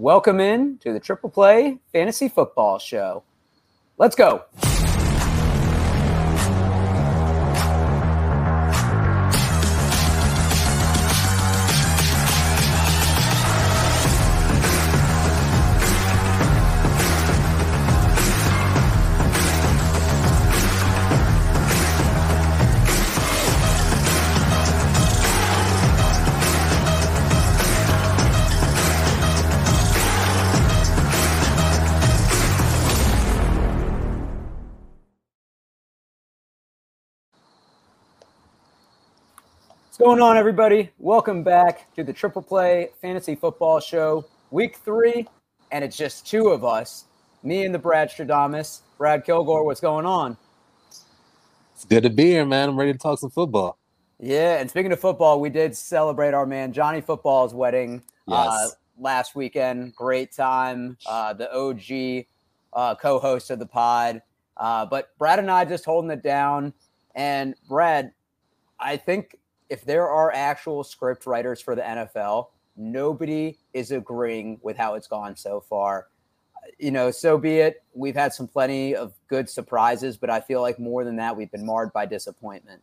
Welcome in to the Triple Play Fantasy Football Show. Let's go. Going on, everybody? Welcome back to the Triple Play Fantasy Football Show, Week Three, and it's just two of us, me and the Brad Stradamus. Brad Kilgore, what's going on? It's good to be here, man. I'm ready to talk some football. Yeah, and speaking of football, we did celebrate our man Johnny Football's wedding uh, yes. uh, last weekend. Great time. Uh, the OG uh, co-host of the pod, uh, but Brad and I just holding it down. And Brad, I think if there are actual script writers for the NFL, nobody is agreeing with how it's gone so far. You know, so be it. We've had some plenty of good surprises, but I feel like more than that, we've been marred by disappointment.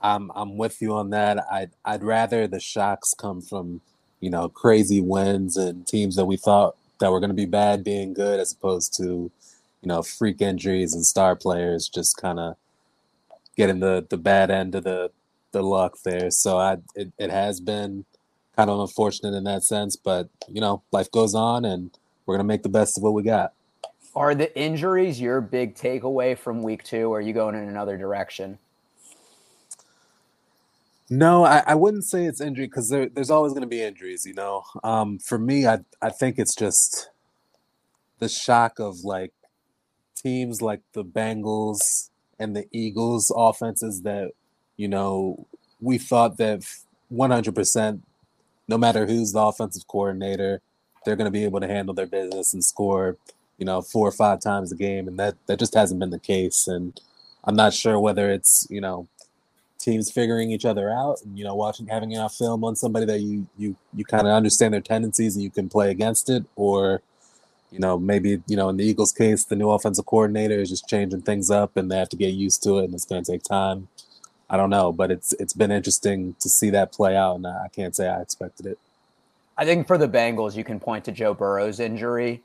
I'm I'm with you on that. I'd I'd rather the shocks come from, you know, crazy wins and teams that we thought that were going to be bad being good, as opposed to, you know, freak injuries and star players just kind of getting the the bad end of the the luck there. So I it, it has been kind of unfortunate in that sense, but you know, life goes on and we're gonna make the best of what we got. Are the injuries your big takeaway from week two, or are you going in another direction? No, I, I wouldn't say it's injury because there, there's always going to be injuries. You know, um, for me, I I think it's just the shock of like teams like the Bengals and the Eagles offenses that you know, we thought that 100%, no matter who's the offensive coordinator, they're going to be able to handle their business and score, you know, four or five times a game. And that, that just hasn't been the case. And I'm not sure whether it's, you know, teams figuring each other out and, you know, watching, having enough film on somebody that you, you, you kind of understand their tendencies and you can play against it or, you know, maybe, you know, in the Eagles case, the new offensive coordinator is just changing things up and they have to get used to it and it's going to take time. I don't know, but it's it's been interesting to see that play out, and I can't say I expected it. I think for the Bengals, you can point to Joe Burrow's injury.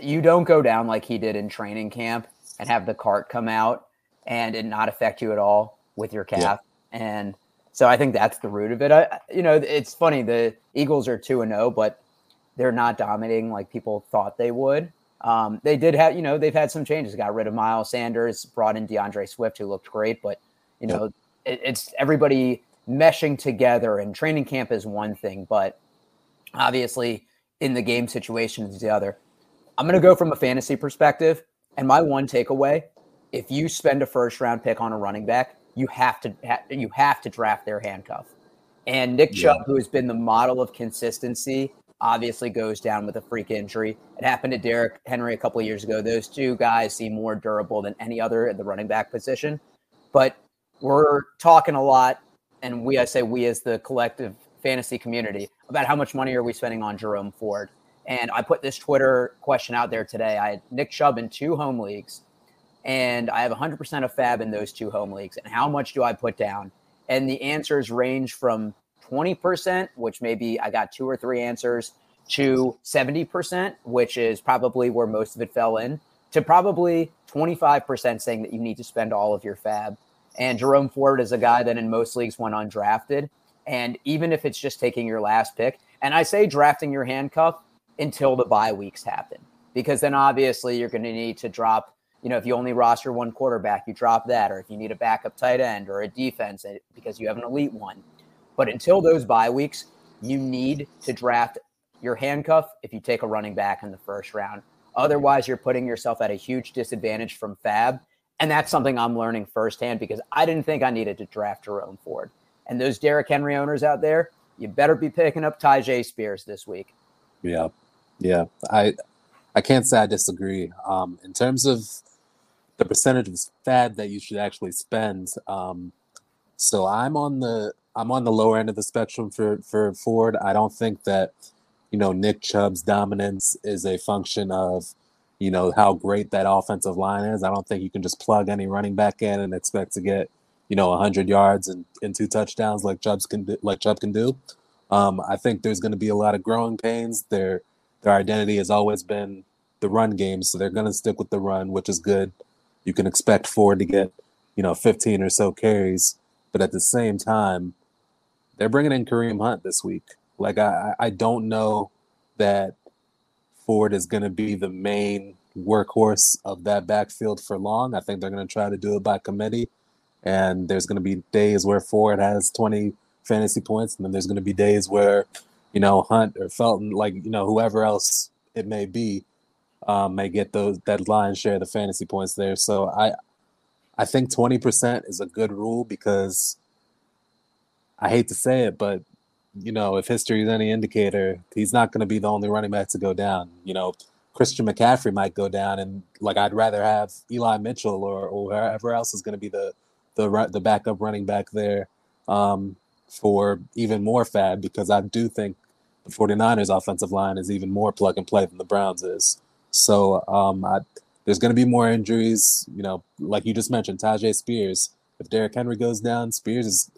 You don't go down like he did in training camp and have the cart come out and it not affect you at all with your calf. Yeah. And so I think that's the root of it. I, you know, it's funny. The Eagles are two and zero, oh, but they're not dominating like people thought they would. Um, they did have, you know, they've had some changes. Got rid of Miles Sanders, brought in D'Andre Swift, who looked great, but you know, it, it's everybody meshing together, and training camp is one thing, but obviously in the game situation is the other. I'm going to go from a fantasy perspective, and my one takeaway: if you spend a first round pick on a running back, you have to ha- you have to draft their handcuff. And Nick Chubb, who has been the model of consistency, obviously goes down with a freak injury. It happened to Derrick Henry a couple of years ago. Those two guys seem more durable than any other at the running back position. But we're talking a lot, and we I say we as the collective fantasy community about how much money are we spending on Jerome Ford. And I put this Twitter question out there today. I had Nick Chubb in two home leagues, and I have 100% of FAAB in those two home leagues. And how much do I put down? And the answers range from 20%, which maybe I got two or three answers, to 70%, which is probably where most of it fell in, to probably 25% saying that you need to spend all of your FAAB. And Jerome Ford is a guy that in most leagues went undrafted. And even if it's just taking your last pick, and I say drafting your handcuff until the bye weeks happen, because then obviously you're going to need to drop, you know, if you only roster one quarterback, you drop that, or if you need a backup tight end or a defense eh, because you have an elite one. But until those bye weeks, you need to draft your handcuff if you take a running back in the first round. Otherwise, you're putting yourself at a huge disadvantage from FAAB and that's something I'm learning firsthand because I didn't think I needed to draft Jerome Ford. And those Derrick Henry owners out there, you better be picking up Tyjae Spears this week. Yeah. Yeah. I I can't say I disagree. Um, in terms of the percentage of FAAB that you should actually spend, um, so I'm on the I'm on the lower end of the spectrum for for Ford. I don't think that you know, Nick Chubb's dominance is a function of, you know, how great that offensive line is. I don't think you can just plug any running back in and expect to get, you know, 100 yards and, and two touchdowns like Chubb's can do, like Chubb can do. Um, I think there's going to be a lot of growing pains. Their their identity has always been the run game, so they're going to stick with the run, which is good. You can expect Ford to get, you know, 15 or so carries, but at the same time, they're bringing in Kareem Hunt this week. Like I, I don't know that Ford is going to be the main workhorse of that backfield for long. I think they're going to try to do it by committee, and there's going to be days where Ford has 20 fantasy points, and then there's going to be days where, you know, Hunt or Felton, like you know, whoever else it may be, um, may get those that lion's share the fantasy points there. So I, I think 20% is a good rule because I hate to say it, but you know, if history is any indicator, he's not going to be the only running back to go down. You know, Christian McCaffrey might go down, and like I'd rather have Eli Mitchell or or whoever else is going to be the the the backup running back there um, for even more FAAB because I do think the 49ers offensive line is even more plug and play than the Browns is. So um, I, there's going to be more injuries. You know, like you just mentioned, Tyjae Spears. If Derrick Henry goes down, Spears is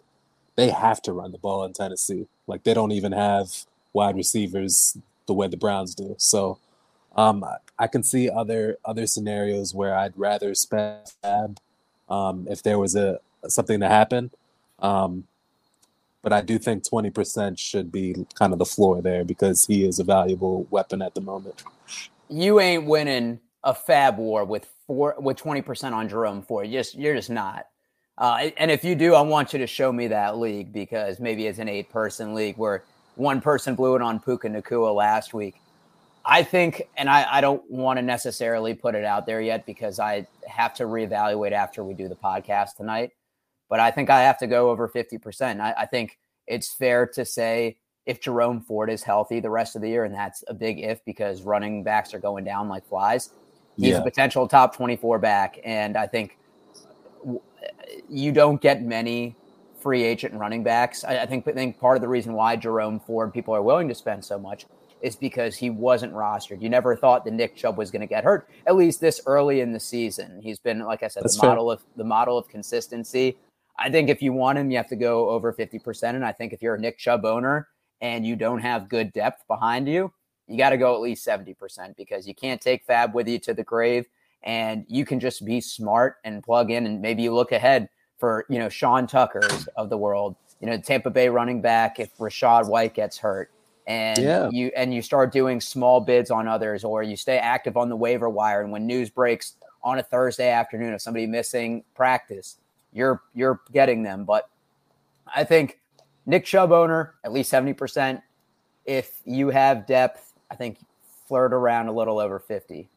they have to run the ball in Tennessee. Like they don't even have wide receivers the way the Browns do. So um, I can see other other scenarios where I'd rather spend um, if there was a something to happen. Um, but I do think 20% should be kind of the floor there because he is a valuable weapon at the moment. You ain't winning a FAAB war with four with 20% on Jerome Ford. Just you're just not. Uh, and if you do, I want you to show me that league because maybe it's an eight person league where one person blew it on Puka Nacua last week. I think, and I, I don't want to necessarily put it out there yet because I have to reevaluate after we do the podcast tonight. But I think I have to go over 50%. I, I think it's fair to say if Jerome Ford is healthy the rest of the year, and that's a big if because running backs are going down like flies, he's yeah. a potential top 24 back. And I think you don't get many free agent running backs. I, I, think I think part of the reason why Jerome Ford people are willing to spend so much is because he wasn't rostered. You never thought that Nick Chubb was going to get hurt, at least this early in the season. He's been, like I said, That's the fair. model of the model of consistency. I think if you want him, you have to go over 50%. And I think if you're a Nick Chubb owner and you don't have good depth behind you, you got to go at least 70% because you can't take FAAB with you to the grave and you can just be smart and plug in and maybe you look ahead for you know Sean Tucker's of the world, you know Tampa Bay running back if Rachaad White gets hurt, and yeah. you and you start doing small bids on others, or you stay active on the waiver wire, and when news breaks on a Thursday afternoon of somebody missing practice, you're you're getting them. But I think Nick Chubb owner at least seventy percent. If you have depth, I think flirt around a little over fifty.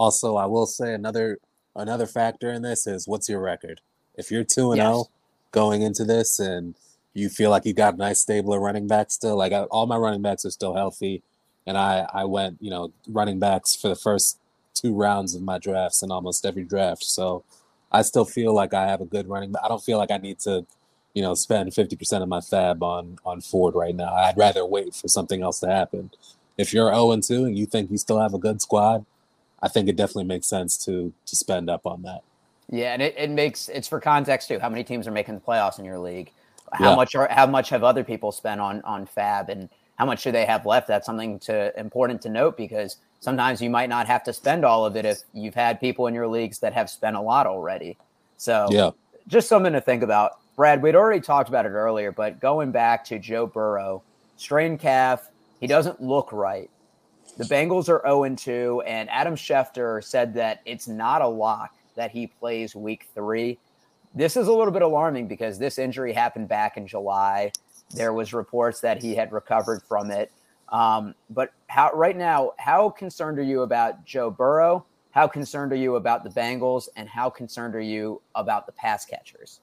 Also, I will say another another factor in this is what's your record. If you're two and zero oh going into this, and you feel like you got a nice stable of running backs still, like I, all my running backs are still healthy, and I I went you know running backs for the first two rounds of my drafts in almost every draft, so I still feel like I have a good running. Back. I don't feel like I need to you know spend 50% of my FAAB on on Ford right now. I'd rather wait for something else to happen. If you're 0 and 2 and you think you still have a good squad, I think it definitely makes sense to to spend up on that. Yeah, and it, it makes it's for context too. How many teams are making the playoffs in your league? How yeah. much are how much have other people spent on on FAAB and how much do they have left? That's something to important to note because sometimes you might not have to spend all of it if you've had people in your leagues that have spent a lot already. So yeah, just something to think about. Brad, we'd already talked about it earlier, but going back to Joe Burrow, strained calf, he doesn't look right. The Bengals are 0 2, and Adam Schefter said that it's not a lock that he plays week three. This is a little bit alarming because this injury happened back in July. There was reports that he had recovered from it. Um, but how right now, how concerned are you about Joe Burrow? How concerned are you about the Bengals? And how concerned are you about the pass catchers?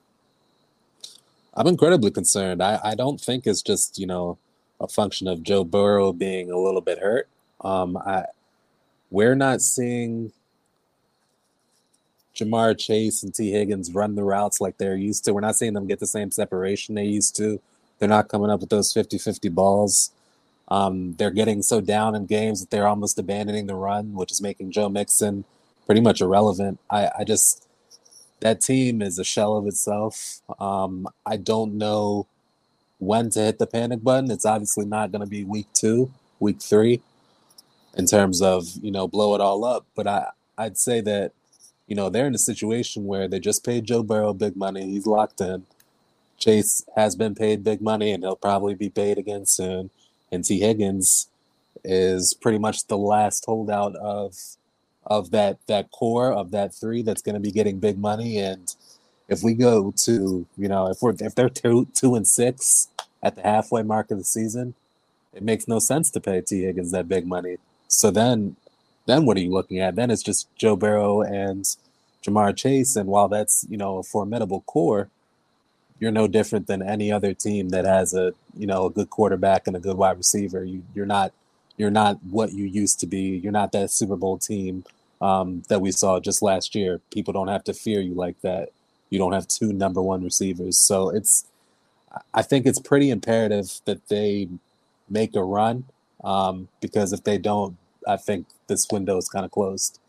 I'm incredibly concerned. I, I don't think it's just, you know, a function of Joe Burrow being a little bit hurt. Um, I we're not seeing Ja'Marr Chase and Tee Higgins run the routes like they're used to. We're not seeing them get the same separation they used to. They're not coming up with those 50 50 balls. Um, they're getting so down in games that they're almost abandoning the run, which is making Joe Mixon pretty much irrelevant. I, I just that team is a shell of itself. Um, I don't know when to hit the panic button. It's obviously not going to be week two, week three, in terms of you know blow it all up. But I I'd say that you know they're in a situation where they just paid Joe Burrow big money. He's locked in. Chase has been paid big money, and he'll probably be paid again soon. And Tee Higgins is pretty much the last holdout of of that that core of that three that's going to be getting big money. And if we go to you know if we're if they're two two and six at the halfway mark of the season, it makes no sense to pay Tee Higgins that big money. So then then what are you looking at? Then it's just Joe Burrow and Ja'Marr Chase, and while that's you know a formidable core, you're no different than any other team that has a you know a good quarterback and a good wide receiver. You you're not you're not what you used to be. You're not that Super Bowl team um, that we saw just last year. People don't have to fear you like that. You don't have two number one receivers, so it's. I think it's pretty imperative that they make a run um, because if they don't, I think this window is kind of closed.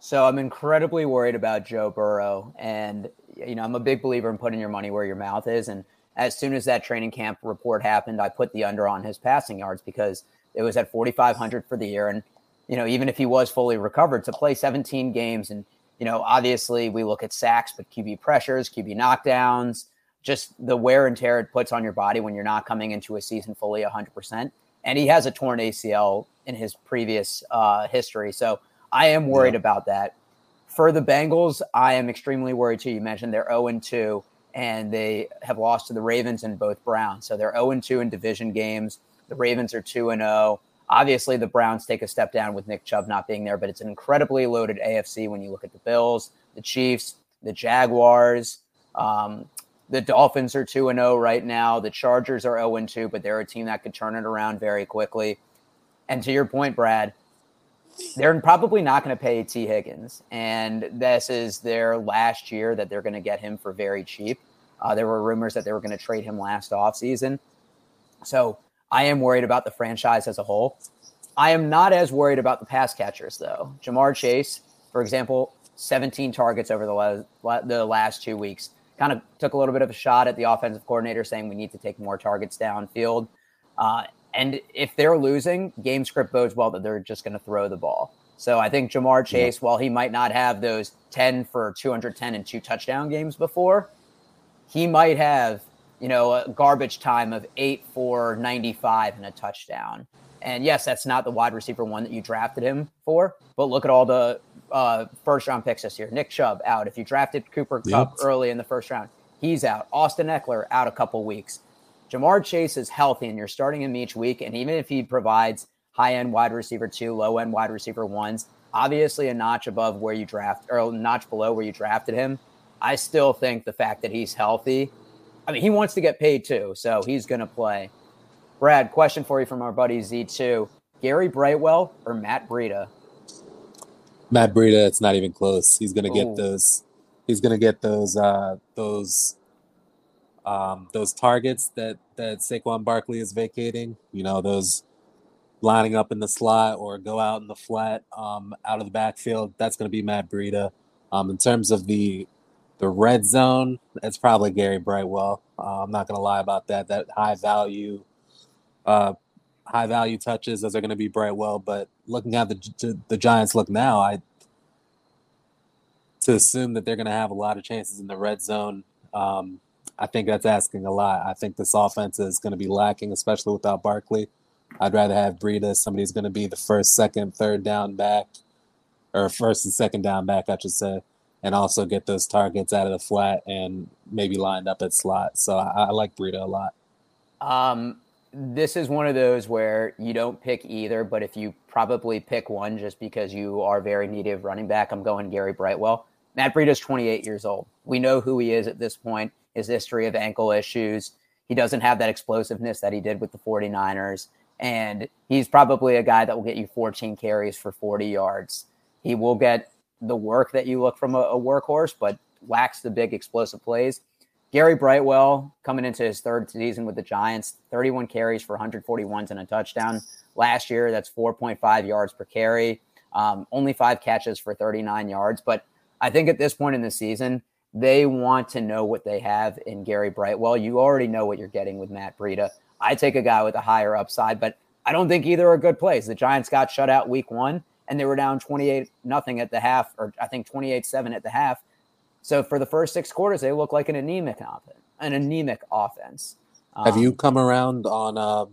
So I'm incredibly worried about Joe Burrow, and you know I'm a big believer in putting your money where your mouth is. And as soon as that training camp report happened, I put the under on his passing yards because it was at 4,500 for the year, and you know even if he was fully recovered to play 17 games, and you know obviously we look at sacks, but QB pressures, QB knockdowns, just the wear and tear it puts on your body when you're not coming into a season fully 100 percent. And he has a torn ACL in his previous uh, history, so I am worried yeah. about that. For the Bengals, I am extremely worried too. You mentioned they're 0 2 and they have lost to the Ravens and both Browns. So they're 0 2 in division games. The Ravens are 2 0. Obviously, the Browns take a step down with Nick Chubb not being there, but it's an incredibly loaded AFC when you look at the Bills, the Chiefs, the Jaguars. Um, the Dolphins are 2 0 right now. The Chargers are 0 2, but they're a team that could turn it around very quickly. And to your point, Brad, they're probably not going to pay Tee Higgins. and this is their last year that they're going to get him for very cheap. Uh, there were rumors that they were going to trade him last offseason. So I am worried about the franchise as a whole. I am not as worried about the pass catchers, though. Ja'Marr Chase, for example, 17 targets over the, la- the last two weeks. Kind of took a little bit of a shot at the offensive coordinator saying we need to take more targets downfield. Uh, and if they're losing, game script bodes well that they're just going to throw the ball. So I think Ja'Marr Chase, yeah. while he might not have those 10 for 210 and two touchdown games before, he might have, you know, a garbage time of eight for 95 and a touchdown. And yes, that's not the wide receiver one that you drafted him for, but look at all the uh, first round picks this year. Nick Chubb out. If you drafted Cooper Kupp early in the first round, he's out. Austin Ekeler out a couple weeks. Ja'Marr Chase is healthy and you're starting him each week. And even if he provides high end wide receiver two, low end wide receiver ones, obviously a notch above where you draft or a notch below where you drafted him. I still think the fact that he's healthy, I mean, he wants to get paid too, so he's going to play. Brad, question for you from our buddy Z2 Gary Brightwell or Matt Breida? Matt Breida, it's not even close. He's going to get those. He's going to get those. Uh, those um, those targets that that Saquon Barkley is vacating, you know, those lining up in the slot or go out in the flat um, out of the backfield, that's going to be Matt Breida. Um, in terms of the the red zone, it's probably Gary Brightwell. Uh, I'm not going to lie about that. That high value, uh, high value touches, those are going to be Brightwell. But looking at the the Giants look now, I to assume that they're going to have a lot of chances in the red zone. Um, I think that's asking a lot. I think this offense is going to be lacking, especially without Barkley. I'd rather have Breida, somebody who's going to be the first, second, third down back, or first and second down back, I should say, and also get those targets out of the flat and maybe lined up at slot. So I, I like Breida a lot. Um, this is one of those where you don't pick either, but if you probably pick one just because you are very needy of running back, I'm going Gary Brightwell. Matt Breida is 28 years old. We know who he is at this point his history of ankle issues. He doesn't have that explosiveness that he did with the 49ers. And he's probably a guy that will get you 14 carries for 40 yards. He will get the work that you look from a, a workhorse, but lacks the big explosive plays. Gary Brightwell coming into his third season with the Giants, 31 carries for 141 and a touchdown. Last year, that's 4.5 yards per carry, um, only five catches for 39 yards. But I think at this point in the season, they want to know what they have in Gary Brightwell. You already know what you're getting with Matt Breida. I take a guy with a higher upside, but I don't think either are good plays. The Giants got shut out week one and they were down 28 nothing at the half, or I think 28 7 at the half. So for the first six quarters, they look like an anemic offense. An anemic offense. Um, Have you come around on uh,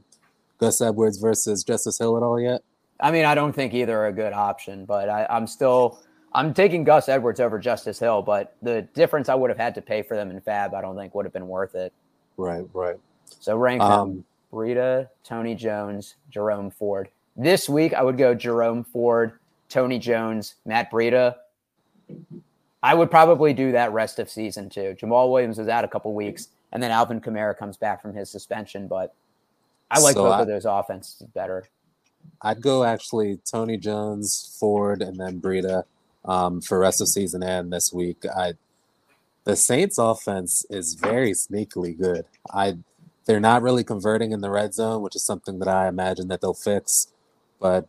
Gus Edwards versus Justice Hill at all yet? I mean, I don't think either are a good option, but I, I'm still I'm taking Gus Edwards over Justice Hill, but the difference I would have had to pay for them in FAAB, I don't think would have been worth it. Right, right. So rank um, them: Breida, Tony Jones, Jerome Ford. This week, I would go Jerome Ford, Tony Jones, Matt Breida. I would probably do that rest of season too. Jamaal Williams was out a couple weeks, and then Alvin Kamara comes back from his suspension. But I like so both I, of those offenses better. I'd go actually Tony Jones, Ford, and then Breida um, for rest of season and this week. I the Saints offense is very sneakily good. I they're not really converting in the red zone, which is something that I imagine that they'll fix. But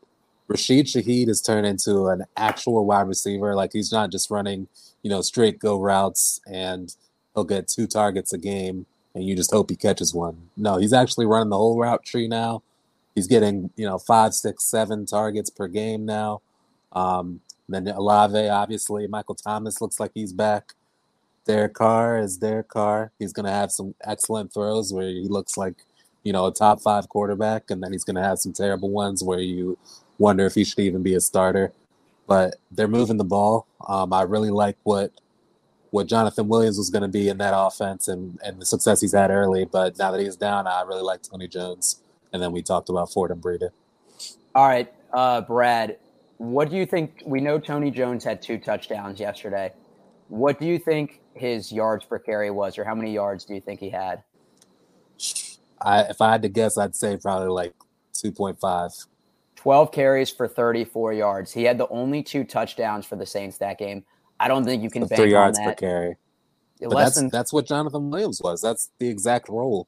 Rashid Shaheed has turned into an actual wide receiver. Like he's not just running, you know, straight go routes and he'll get two targets a game and you just hope he catches one. No, he's actually running the whole route tree now. He's getting, you know, five, six, seven targets per game now. Um, then Olave, obviously, Michael Thomas looks like he's back. Derek Carr is Derek Carr. He's going to have some excellent throws where he looks like, you know, a top five quarterback, and then he's going to have some terrible ones where you wonder if he should even be a starter. But they're moving the ball. Um, I really like what what Jonathan Williams was going to be in that offense and, and the success he's had early. But now that he's down, I really like Tony Jones. And then we talked about Ford and Breida. All right, uh, Brad, what do you think? We know Tony Jones had two touchdowns yesterday. What do you think his yards per carry was, or how many yards do you think he had? I, if I had to guess, I'd say probably like 2.5. 12 carries for 34 yards. He had the only two touchdowns for the Saints that game. I don't think you can bank three yards per carry. But that's, than, that's what Jonathan Williams was. That's the exact role.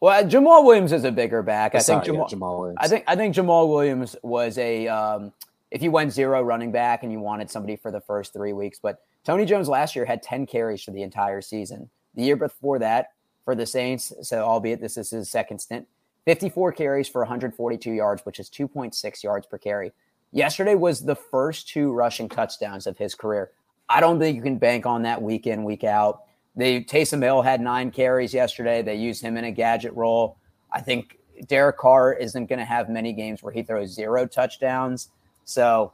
Well, Jamaal Williams is a bigger back. I think Jamaal, yeah, Jamaal Williams. I think I think Jamaal Williams was a um, if you went zero running back and you wanted somebody for the first three weeks. But Tony Jones last year had 10 carries for the entire season. The year before that, for the Saints, so albeit this is his second stint, 54 carries for 142 yards, which is 2.6 yards per carry. Yesterday was the first two rushing touchdowns of his career. I don't think you can bank on that week in, week out. They Taysom Hill had nine carries yesterday. They used him in a gadget role. I think Derek Carr isn't going to have many games where he throws zero touchdowns. So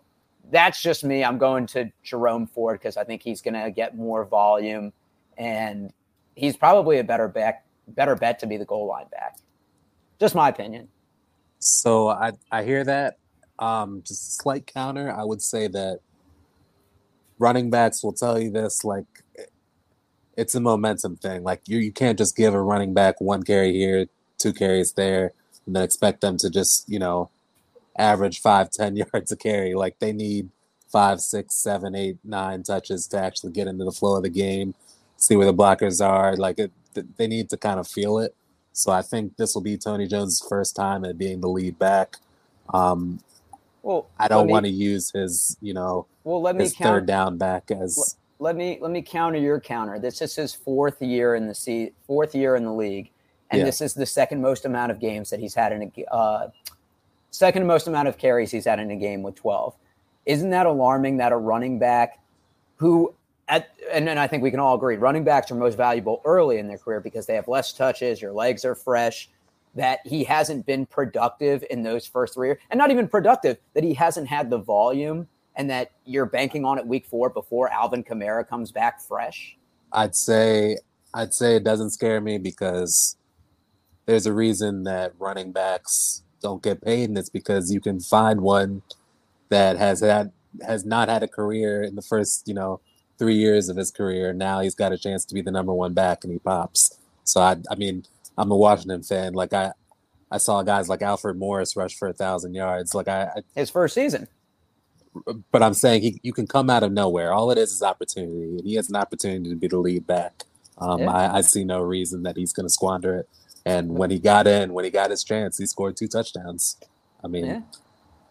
that's just me. I'm going to Jerome Ford because I think he's going to get more volume, and he's probably a better back, better bet to be the goal line back. Just my opinion. So I I hear that. Um, just a slight counter. I would say that running backs will tell you this like it's a momentum thing. Like you you can't just give a running back one carry here, two carries there, and then expect them to just you know average five, ten yards a carry. Like they need five, six, seven, eight, nine touches to actually get into the flow of the game, see where the blockers are. Like it, they need to kind of feel it. So I think this will be Tony Jones' first time at being the lead back. Um, well, I don't want to use his, you know, well, let me his count, third down back as. Let me let me counter your counter. This is his fourth year in the se- fourth year in the league, and yeah. this is the second most amount of games that he's had in a uh, second most amount of carries he's had in a game with 12. Isn't that alarming that a running back who at and then I think we can all agree running backs are most valuable early in their career because they have less touches, your legs are fresh, that he hasn't been productive in those first three years, and not even productive, that he hasn't had the volume and that you're banking on it week four before Alvin Kamara comes back fresh? I'd say I'd say it doesn't scare me because there's a reason that running backs don't get paid, and it's because you can find one that has had has not had a career in the first, you know, three years of his career. Now he's got a chance to be the number one back, and he pops. So I, I mean, I'm a Washington fan. Like I, I saw guys like Alfred Morris rush for a thousand yards. Like I, I, his first season. But I'm saying he, you can come out of nowhere. All it is is opportunity, and he has an opportunity to be the lead back. Um, yeah. I, I, see no reason that he's going to squander it. And when he got in, when he got his chance, he scored two touchdowns. I mean, yeah.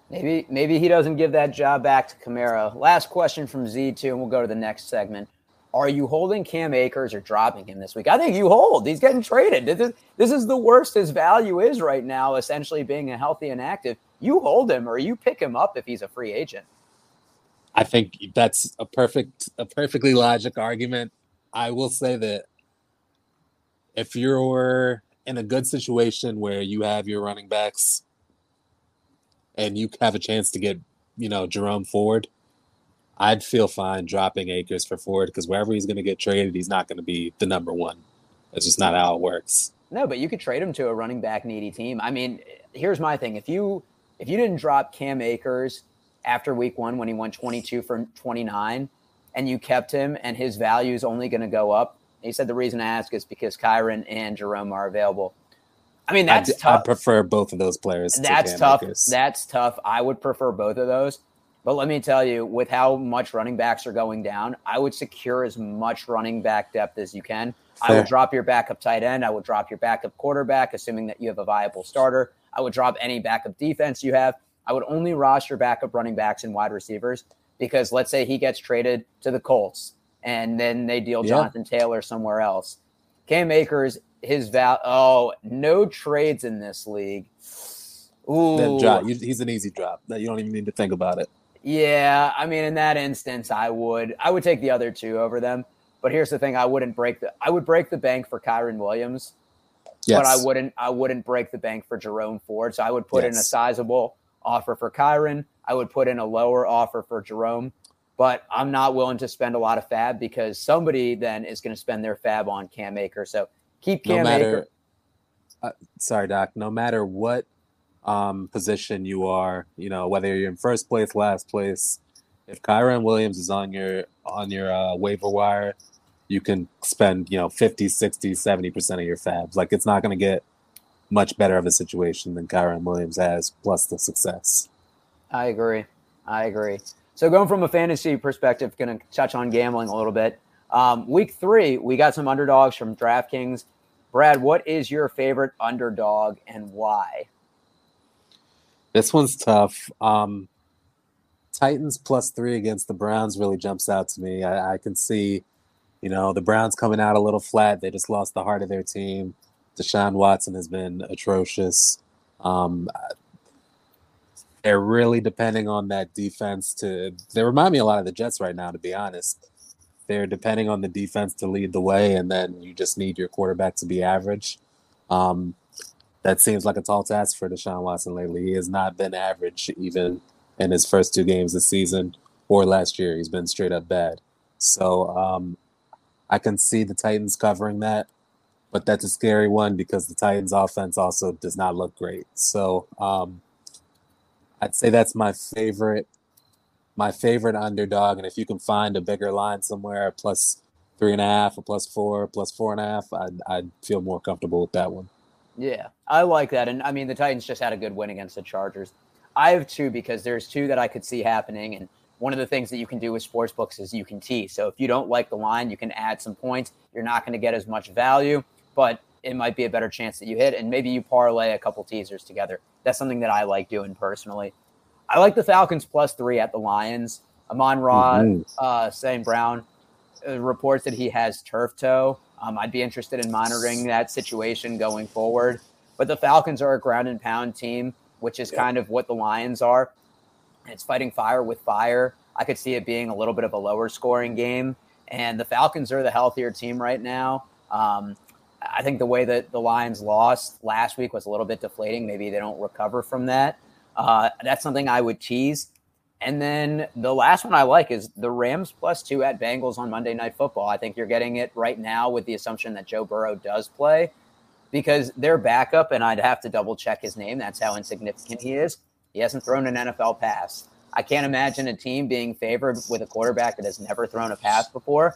Maybe maybe he doesn't give that job back to Kamara. Last question from Z2, and we'll go to the next segment. Are you holding Cam Akers or dropping him this week? I think you hold. He's getting traded. This is, this is the worst his value is right now, essentially being a healthy and active. You hold him or you pick him up if he's a free agent. I think that's a perfect, a perfectly logic argument. I will say that if you're in a good situation where you have your running backs and you have a chance to get, you know, Jerome Ford, I'd feel fine dropping Akers for Ford because wherever he's going to get traded, he's not going to be the number one. That's just not how it works. No, but you could trade him to a running back needy team. I mean, here's my thing: if you if you didn't drop Cam Akers after Week One when he won 22 for 29, and you kept him, and his value is only going to go up. He said the reason I ask is because Kyren and Jerome are available. I mean, that's I, tough. I prefer both of those players. That's to tough. That's tough. I would prefer both of those. But let me tell you, with how much running backs are going down, I would secure as much running back depth as you can. Fair. I would drop your backup tight end. I would drop your backup quarterback, assuming that you have a viable starter. I would drop any backup defense you have. I would only roster backup running backs and wide receivers because let's say he gets traded to the Colts and then they deal yeah. Jonathan Taylor somewhere else. Cam Akers, his val. Oh, no trades in this league. Ooh, then drop. He's an easy drop. That you don't even need to think about it. Yeah, I mean, in that instance, I would I would take the other two over them. But here's the thing: I wouldn't break the I would break the bank for Kyren Williams, yes. but I wouldn't I wouldn't break the bank for Jerome Ford. So I would put yes. in a sizable offer for Kyren. I would put in a lower offer for Jerome, but I'm not willing to spend a lot of FAAB because somebody then is going to spend their FAAB on Cam Akers. So keep Cam no matter. Uh, sorry, Doc. No matter what um, position you are, you know, whether you're in first place, last place, if Kyren Williams is on your on your uh, waiver wire, you can spend, you know, 50, 60, 70% of your FAABs. Like it's not going to get much better of a situation than Kyren Williams has, plus the success. I agree. I agree. So going from a fantasy perspective, going to touch on gambling a little bit. Um, week three, we got some underdogs from DraftKings. Brad, what is your favorite underdog and why? This one's tough. Um, Titans plus three against the Browns really jumps out to me. I, I, can see, you know, the Browns coming out a little flat. They just lost the heart of their team. Deshaun Watson has been atrocious. Um, they're really depending on that defense to. They remind me a lot of the Jets right now, to be honest. They're depending on the defense to lead the way, and then you just need your quarterback to be average. Um, that seems like a tall task for Deshaun Watson lately. He has not been average even in his first two games this season or last year. He's been straight up bad. So um, I can see the Titans covering that, but that's a scary one because the Titans' offense also does not look great. So um, I'd say that's my favorite, my favorite underdog. And if you can find a bigger line somewhere, plus three and a half, or plus four, plus four and a half, I'd, I'd feel more comfortable with that one. Yeah, I like that. And I mean, the Titans just had a good win against the Chargers. I have two because there's two that I could see happening. And one of the things that you can do with sports books is you can tee. So if you don't like the line, you can add some points. You're not going to get as much value, but it might be a better chance that you hit. And maybe you parlay a couple teasers together. That's something that I like doing personally. I like the Falcons plus three at the Lions. Amon Ra, mm-hmm. uh, St. Brown uh, reports that he has turf toe. Um, I'd be interested in monitoring that situation going forward. But the Falcons are a ground and pound team, which is kind of what the Lions are. It's fighting fire with fire. I could see it being a little bit of a lower scoring game. And the Falcons are the healthier team right now. Um, I think the way that the Lions lost last week was a little bit deflating. Maybe they don't recover from that. Uh, that's something I would tease. And then the last one I like is the Rams plus two at Bengals on Monday Night Football. I think you're getting it right now with the assumption that Joe Burrow does play because their backup, and I'd have to double check his name. That's how insignificant he is. He hasn't thrown an NFL pass. I can't imagine a team being favored with a quarterback that has never thrown a pass before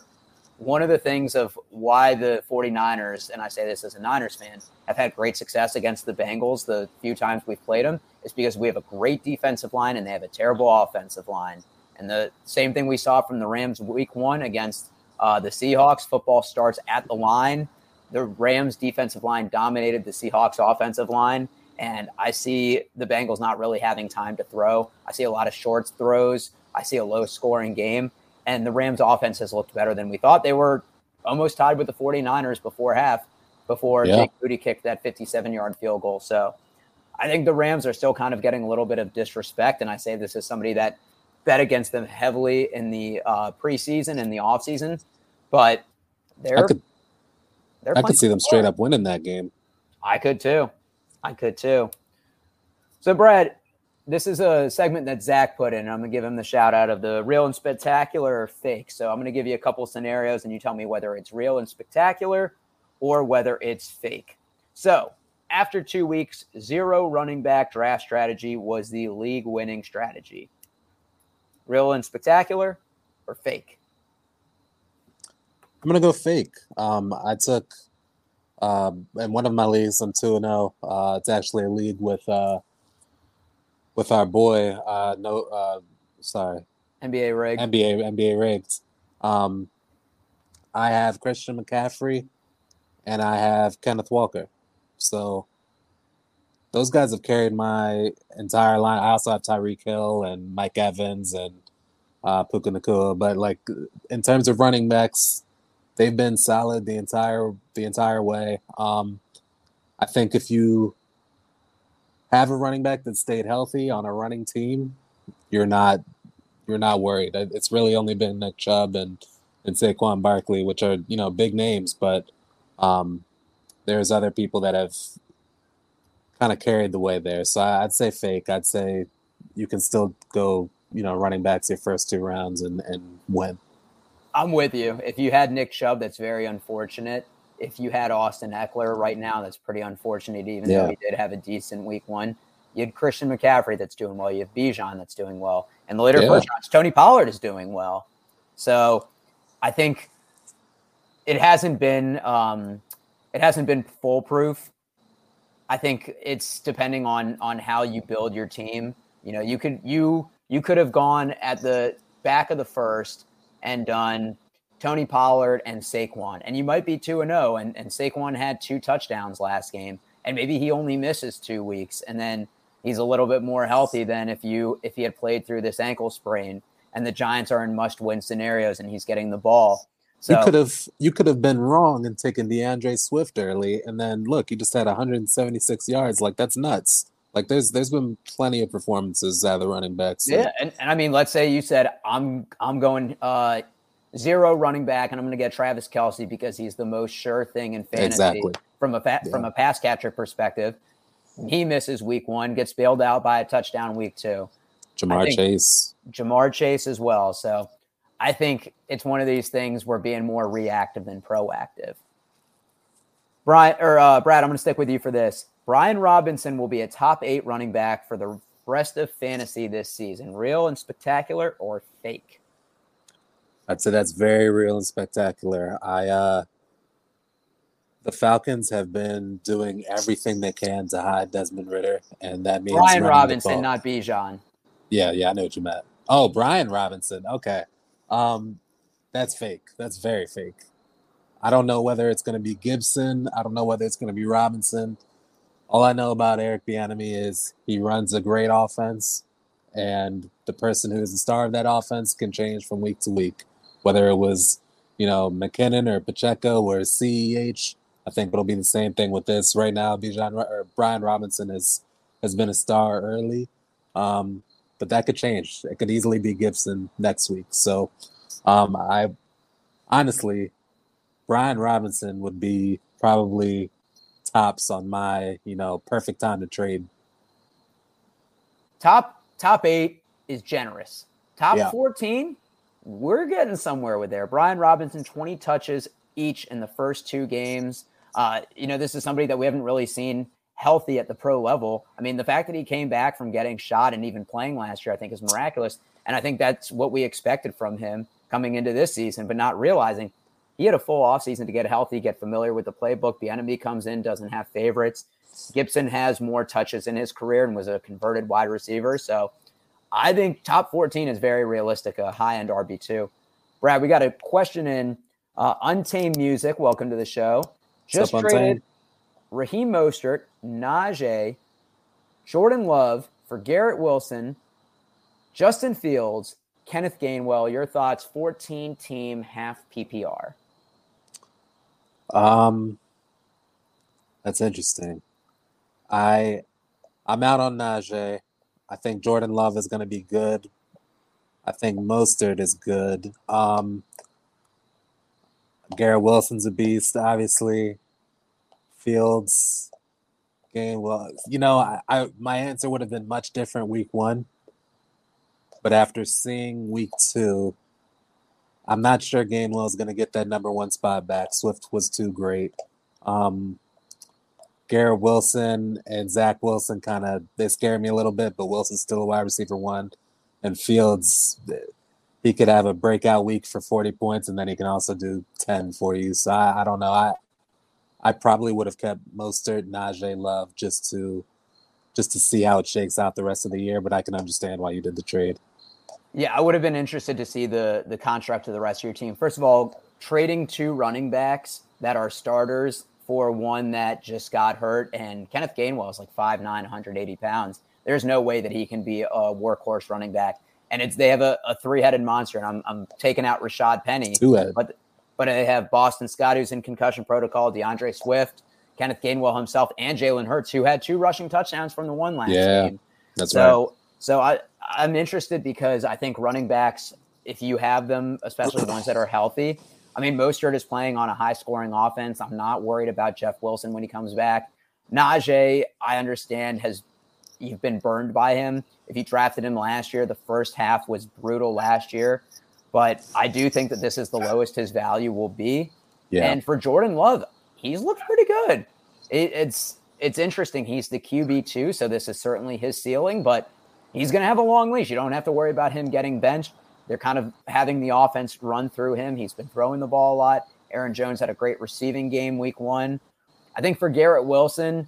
one of the things of why the 49ers, and I say this as a Niners fan, have had great success against the Bengals the few times we've played them is because we have a great defensive line and they have a terrible offensive line. And the same thing we saw from the Rams week one against uh, the Seahawks. Football starts at the line. The Rams defensive line dominated the Seahawks offensive line. And I see the Bengals not really having time to throw. I see a lot of short throws. I see a low scoring game. And the Rams offense has looked better than we thought. They were almost tied with the 49ers before half, before yeah. Jake Moody kicked that 57 yard field goal. So I think the Rams are still kind of getting a little bit of disrespect. And I say this as somebody that bet against them heavily in the uh, preseason and the offseason. But they're. I could, they're I could see them straight up winning that game. I could too. I could too. So, Brad, this is a segment that Zach put in. I'm going to give him the shout out of the real and spectacular or fake. So, I'm going to give you a couple scenarios and you tell me whether it's real and spectacular or whether it's fake. So, after two weeks, zero running back draft strategy was the league winning strategy. Real and spectacular or fake? I'm going to go fake. Um, I took um, in one of my leagues, I'm two and zero. Oh. Uh, it's actually a league with uh, with our boy. Uh, no, uh, sorry, NBA rigged. NBA NBA rigged. Um, I have Christian McCaffrey, and I have Kenneth Walker. So those guys have carried my entire line. I also have Tyreek Hill and Mike Evans and uh, Puka Nacua. But like in terms of running backs, they've been solid the entire the entire way. Um, I think if you have a running back that stayed healthy on a running team, you're not you're not worried. It's really only been Nick Chubb and and Saquon Barkley, which are you know big names, but um, there's other people that have kind of carried the way there. So I'd say fake. I'd say you can still go you know running backs your first two rounds and and win. I'm with you. If you had Nick Chubb, that's very unfortunate. If you had Austin Ekeler right now, that's pretty unfortunate, even yeah. though he did have a decent week one. You had Christian McCaffrey that's doing well. You have Bijan that's doing well. And the later yeah. first rounds, Tony Pollard is doing well. So I think it hasn't been um, it hasn't been foolproof. I think it's depending on on how you build your team. You know, you could you you could have gone at the back of the first and done Tony Pollard and Saquon. And you might be 2 and 0 and and Saquon had two touchdowns last game and maybe he only misses 2 weeks and then he's a little bit more healthy than if you if he had played through this ankle sprain and the Giants are in must-win scenarios and he's getting the ball. So you could have you could have been wrong and taken D'Andre Swift early and then look, you just had 176 yards. Like that's nuts. Like there's there's been plenty of performances out of the running backs. Yeah, and, and I mean, let's say you said I'm I'm going uh, zero running back, and I'm going to get Travis Kelce because he's the most sure thing in fantasy exactly. from a fa- yeah. from a pass catcher perspective. He misses week one, gets bailed out by a touchdown week two. Ja'Marr Chase, Ja'Marr Chase as well. So I think it's one of these things where being more reactive than proactive. Brian or uh, Brad, I'm going to stick with you for this. Brian Robinson will be a top eight running back for the rest of fantasy this season. Real and spectacular or fake? I'd say that's very real and spectacular. I uh the Falcons have been doing everything they can to hide Desmond Ridder, and that means Brian Robinson, not Bijan. Yeah, yeah, I know what you meant. Oh, Brian Robinson. Okay, um, that's fake. That's very fake. I don't know whether it's going to be Gibson. I don't know whether it's going to be Robinson. All I know about Eric Bieniemy is he runs a great offense, and the person who is the star of that offense can change from week to week. Whether it was, you know, McKinnon or Pacheco or CEH, I think it'll be the same thing with this. Right now, Bijan or Brian Robinson has has been a star early, um, but that could change. It could easily be Gibson next week. So, um, I honestly, Brian Robinson would be probably tops on my, you know, perfect time to trade. Top top eight is generous. Top yeah. 14, we're getting somewhere with there. Brian Robinson, 20 touches each in the first two games. Uh, you know, this is somebody that we haven't really seen healthy at the pro level. I mean, the fact that he came back from getting shot and even playing last year, I think is miraculous. And I think that's what we expected from him coming into this season, but not realizing he had a full offseason to get healthy, get familiar with the playbook. Bieniemy comes in, doesn't have favorites. Gibson has more touches in his career and was a converted wide receiver. So I think top 14 is very realistic, a high end RB2. Brad, we got a question in Uh, Untamed Music, welcome to the show. Just up, traded Untamed? Raheem Mostert, Najee, Jordan Love for Garrett Wilson, Justin Fields, Kenneth Gainwell. Your thoughts? 14 team half PPR. Um, that's interesting. I I'm out on Najee. I think Jordan Love is going to be good. I think Mostert is good. Um, Garrett Wilson's a beast, obviously. Fields, Gainwell. You know, I, I my answer would have been much different week one, but after seeing week two, I'm not sure Gainwell is going to get that number one spot back. Swift was too great. Um, Garrett Wilson and Zach Wilson kind of they scare me a little bit, but Wilson's still a wide receiver one, and Fields he could have a breakout week for 40 points, and then he can also do 10 for you. So I, I don't know. I I probably would have kept Mostert, Najee, Love just to just to see how it shakes out the rest of the year. But I can understand why you did the trade. Yeah, I would have been interested to see the the contract of the rest of your team. First of all, trading two running backs that are starters for one that just got hurt, and Kenneth Gainwell is like 5'9", 180 pounds. There's no way that he can be a workhorse running back. And it's they have a, a three headed monster, and I'm I'm taking out Rashad Penny, Two-headed. but but they have Boston Scott who's in concussion protocol, D'Andre Swift, Kenneth Gainwell himself, and Jalen Hurts, who had two rushing touchdowns from the one last Yeah, game. That's right. So so I I'm interested because I think running backs, if you have them, especially the ones that are healthy. I mean, Mostert is playing on a high scoring offense. I'm not worried about Jeff Wilson when he comes back. Najee, I understand, has you've been burned by him. If you drafted him last year, the first half was brutal last year. But I do think that this is the lowest his value will be. Yeah. And for Jordan Love, he's looked pretty good. It, it's it's interesting. He's the QB two, so this is certainly his ceiling. But he's going to have a long leash. You don't have to worry about him getting benched. They're kind of having the offense run through him. He's been throwing the ball a lot. Aaron Jones had a great receiving game week one. I think for Garrett Wilson,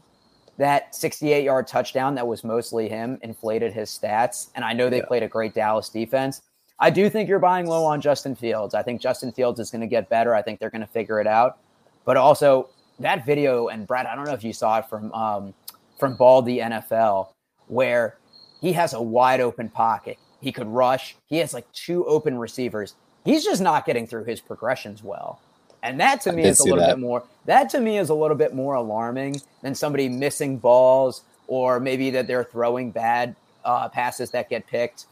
that 68 yard touchdown that was mostly him inflated his stats. And I know they Yeah. played a great Dallas defense. I do think you're buying low on Justin Fields. I think Justin Fields is going to get better. I think they're going to figure it out. But also that video, and Brad, I don't know if you saw it from um, from Baldy NFL, where he has a wide open pocket. He could rush. He has like two open receivers. He's just not getting through his progressions well. And that to me is a little that. bit more that to me is a little bit more alarming than somebody missing balls or maybe that they're throwing bad uh, passes that get picked.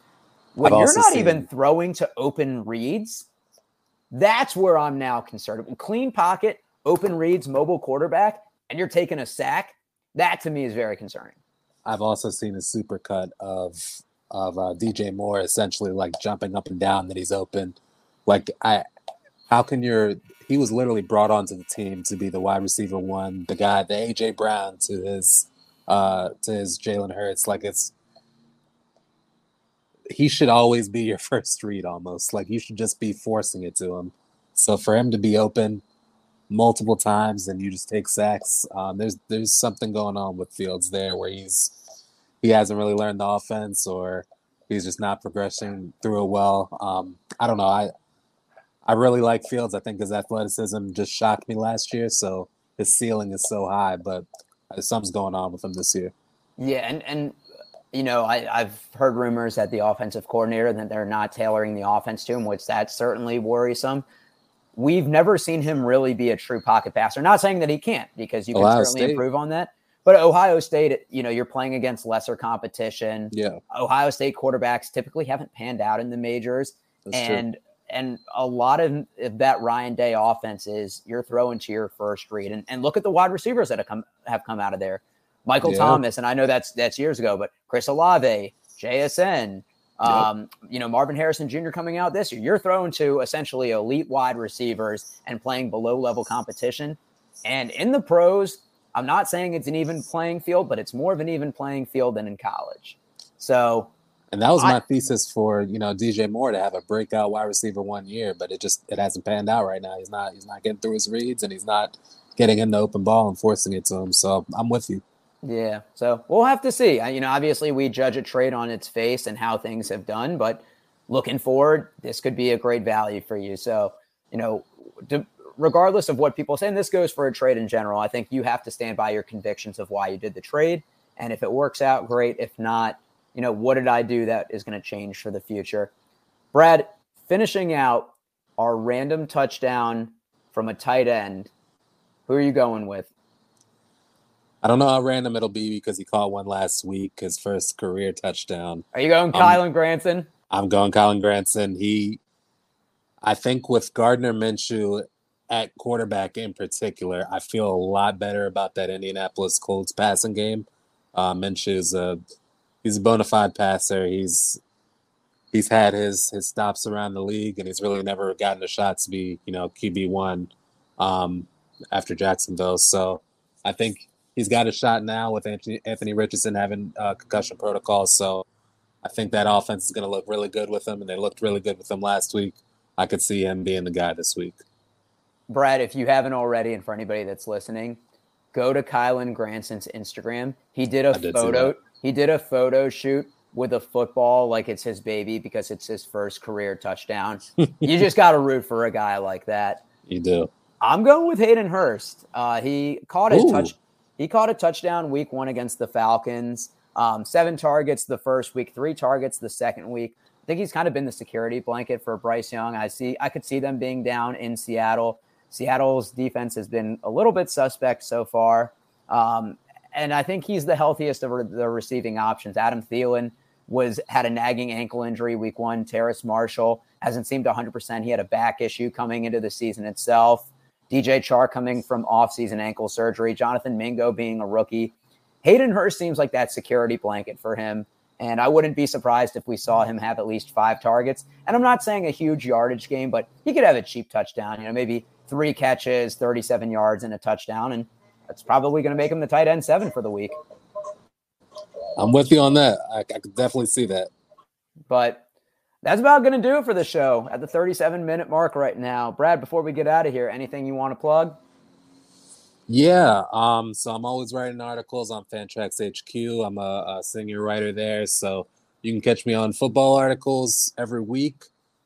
When I've you're not seen- even throwing to open reads, that's where I'm now concerned. Clean pocket, open reads, mobile quarterback, and you're taking a sack. That to me is very concerning. I've also seen a supercut of of uh, DJ Moore essentially like jumping up and down that he's open. Like I, how can your he was literally brought onto the team to be the wide receiver one, the guy, the AJ Brown to his uh to his Jalen Hurts. Like it's he should always be your first read almost. Like you should just be forcing it to him. So for him to be open multiple times and you just take sacks, um, there's there's something going on with Fields there where he's he hasn't really learned the offense or he's just not progressing through it well. Um, I don't know. I I really like Fields. I think his athleticism just shocked me last year, so his ceiling is so high, but something's going on with him this year. Yeah, and and you know, I, I've heard rumors that the offensive coordinator that they're not tailoring the offense to him, which that's certainly worrisome. We've never seen him really be a true pocket passer. Not saying that he can't, because you can Ohio certainly State. improve on that. But Ohio State, you know, you're playing against lesser competition. Yeah, Ohio State quarterbacks typically haven't panned out in the majors, that's true. and and a lot of that Ryan Day offense is you're throwing to your first read, and, and look at the wide receivers that have come have come out of there. Michael Yeah. Thomas, and I know that's that's years ago, but Chris Olave, JSN, um, you know Marvin Harrison Jr. coming out this year. You're thrown to essentially elite wide receivers and playing below level competition. And in the pros, I'm not saying it's an even playing field, but it's more of an even playing field than in college. So And that was I- my thesis for you know DJ Moore to have a breakout wide receiver one year, but it just it hasn't panned out right now. He's not he's not getting through his reads and he's not getting in the open ball and forcing it to him. So I'm with you. Yeah, so we'll have to see. You know, obviously we judge a trade on its face and how things have done, but looking forward, this could be a great value for you. So, you know, regardless of what people say, and this goes for a trade in general, I think you have to stand by your convictions of why you did the trade. And if it works out, great. If not, you know, what did I do that is going to change for the future? Brad, finishing out our random touchdown from a tight end. Who are you going with? I don't know how random it'll be because he caught one last week, his first career touchdown. Are you going Kylen Granson? I'm going Kylen Granson. He, I think, with Gardner Minshew at quarterback in particular, I feel a lot better about that Indianapolis Colts passing game. Uh, Minshew's a he's a bona fide passer. He's he's had his his stops around the league, and he's really never gotten a shot to be you know QB one um, after Jacksonville. So I think he's got a shot now with Anthony, Anthony Richardson having uh, concussion protocols. So I think that offense is going to look really good with him, and they looked really good with him last week. I could see him being the guy this week. Brad, if you haven't already, and for anybody that's listening, go to Kylen Granson's Instagram. He did a did photo. He did a photo shoot with a football like it's his baby because it's his first career touchdown. you just got to root for a guy like that. You do. I'm going with Hayden Hurst. Uh, he caught his touch. He caught a touchdown week one against the Falcons. Um, seven targets the first week, three targets the second week. I think he's kind of been the security blanket for Bryce Young. I see. I could see them being down in Seattle. Seattle's defense has been a little bit suspect so far. Um, and I think he's the healthiest of the receiving options. Adam Thielen was had a nagging ankle injury week one. Terrace Marshall hasn't seemed 100%. He had a back issue coming into the season itself. DJ Chark coming from offseason ankle surgery. Jonathan Mingo being a rookie. Hayden Hurst seems like that security blanket for him. And I wouldn't be surprised if we saw him have at least five targets. And I'm not saying a huge yardage game, but he could have a cheap touchdown, you know, maybe three catches, 37 yards, and a touchdown. And that's probably going to make him the tight end seven for the week. I'm with you on that. I, I could definitely see that. But that's about going to do it for the show at the 37 minute mark right now. Brad, before we get out of here, anything you want to plug? Yeah, um, so I'm always writing articles on Fantrax HQ. I'm a, a senior writer there, so you can catch me on football articles every week.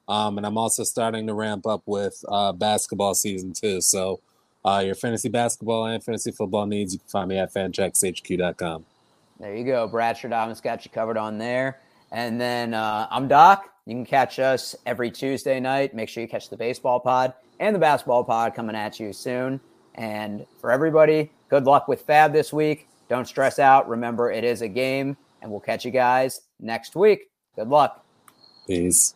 Um, and I'm also starting to ramp up with uh, basketball season too. So uh, your fantasy basketball and fantasy football needs, you can find me at fantraxhq.com. There you go. Brad Stradamus got you covered on there. And then uh, I'm Doc. You can catch us every Tuesday night. Make sure you catch the baseball pod and the basketball pod coming at you soon. And for everybody, good luck with FAAB this week. Don't stress out. Remember, it is a game, and we'll catch you guys next week. Good luck. Peace.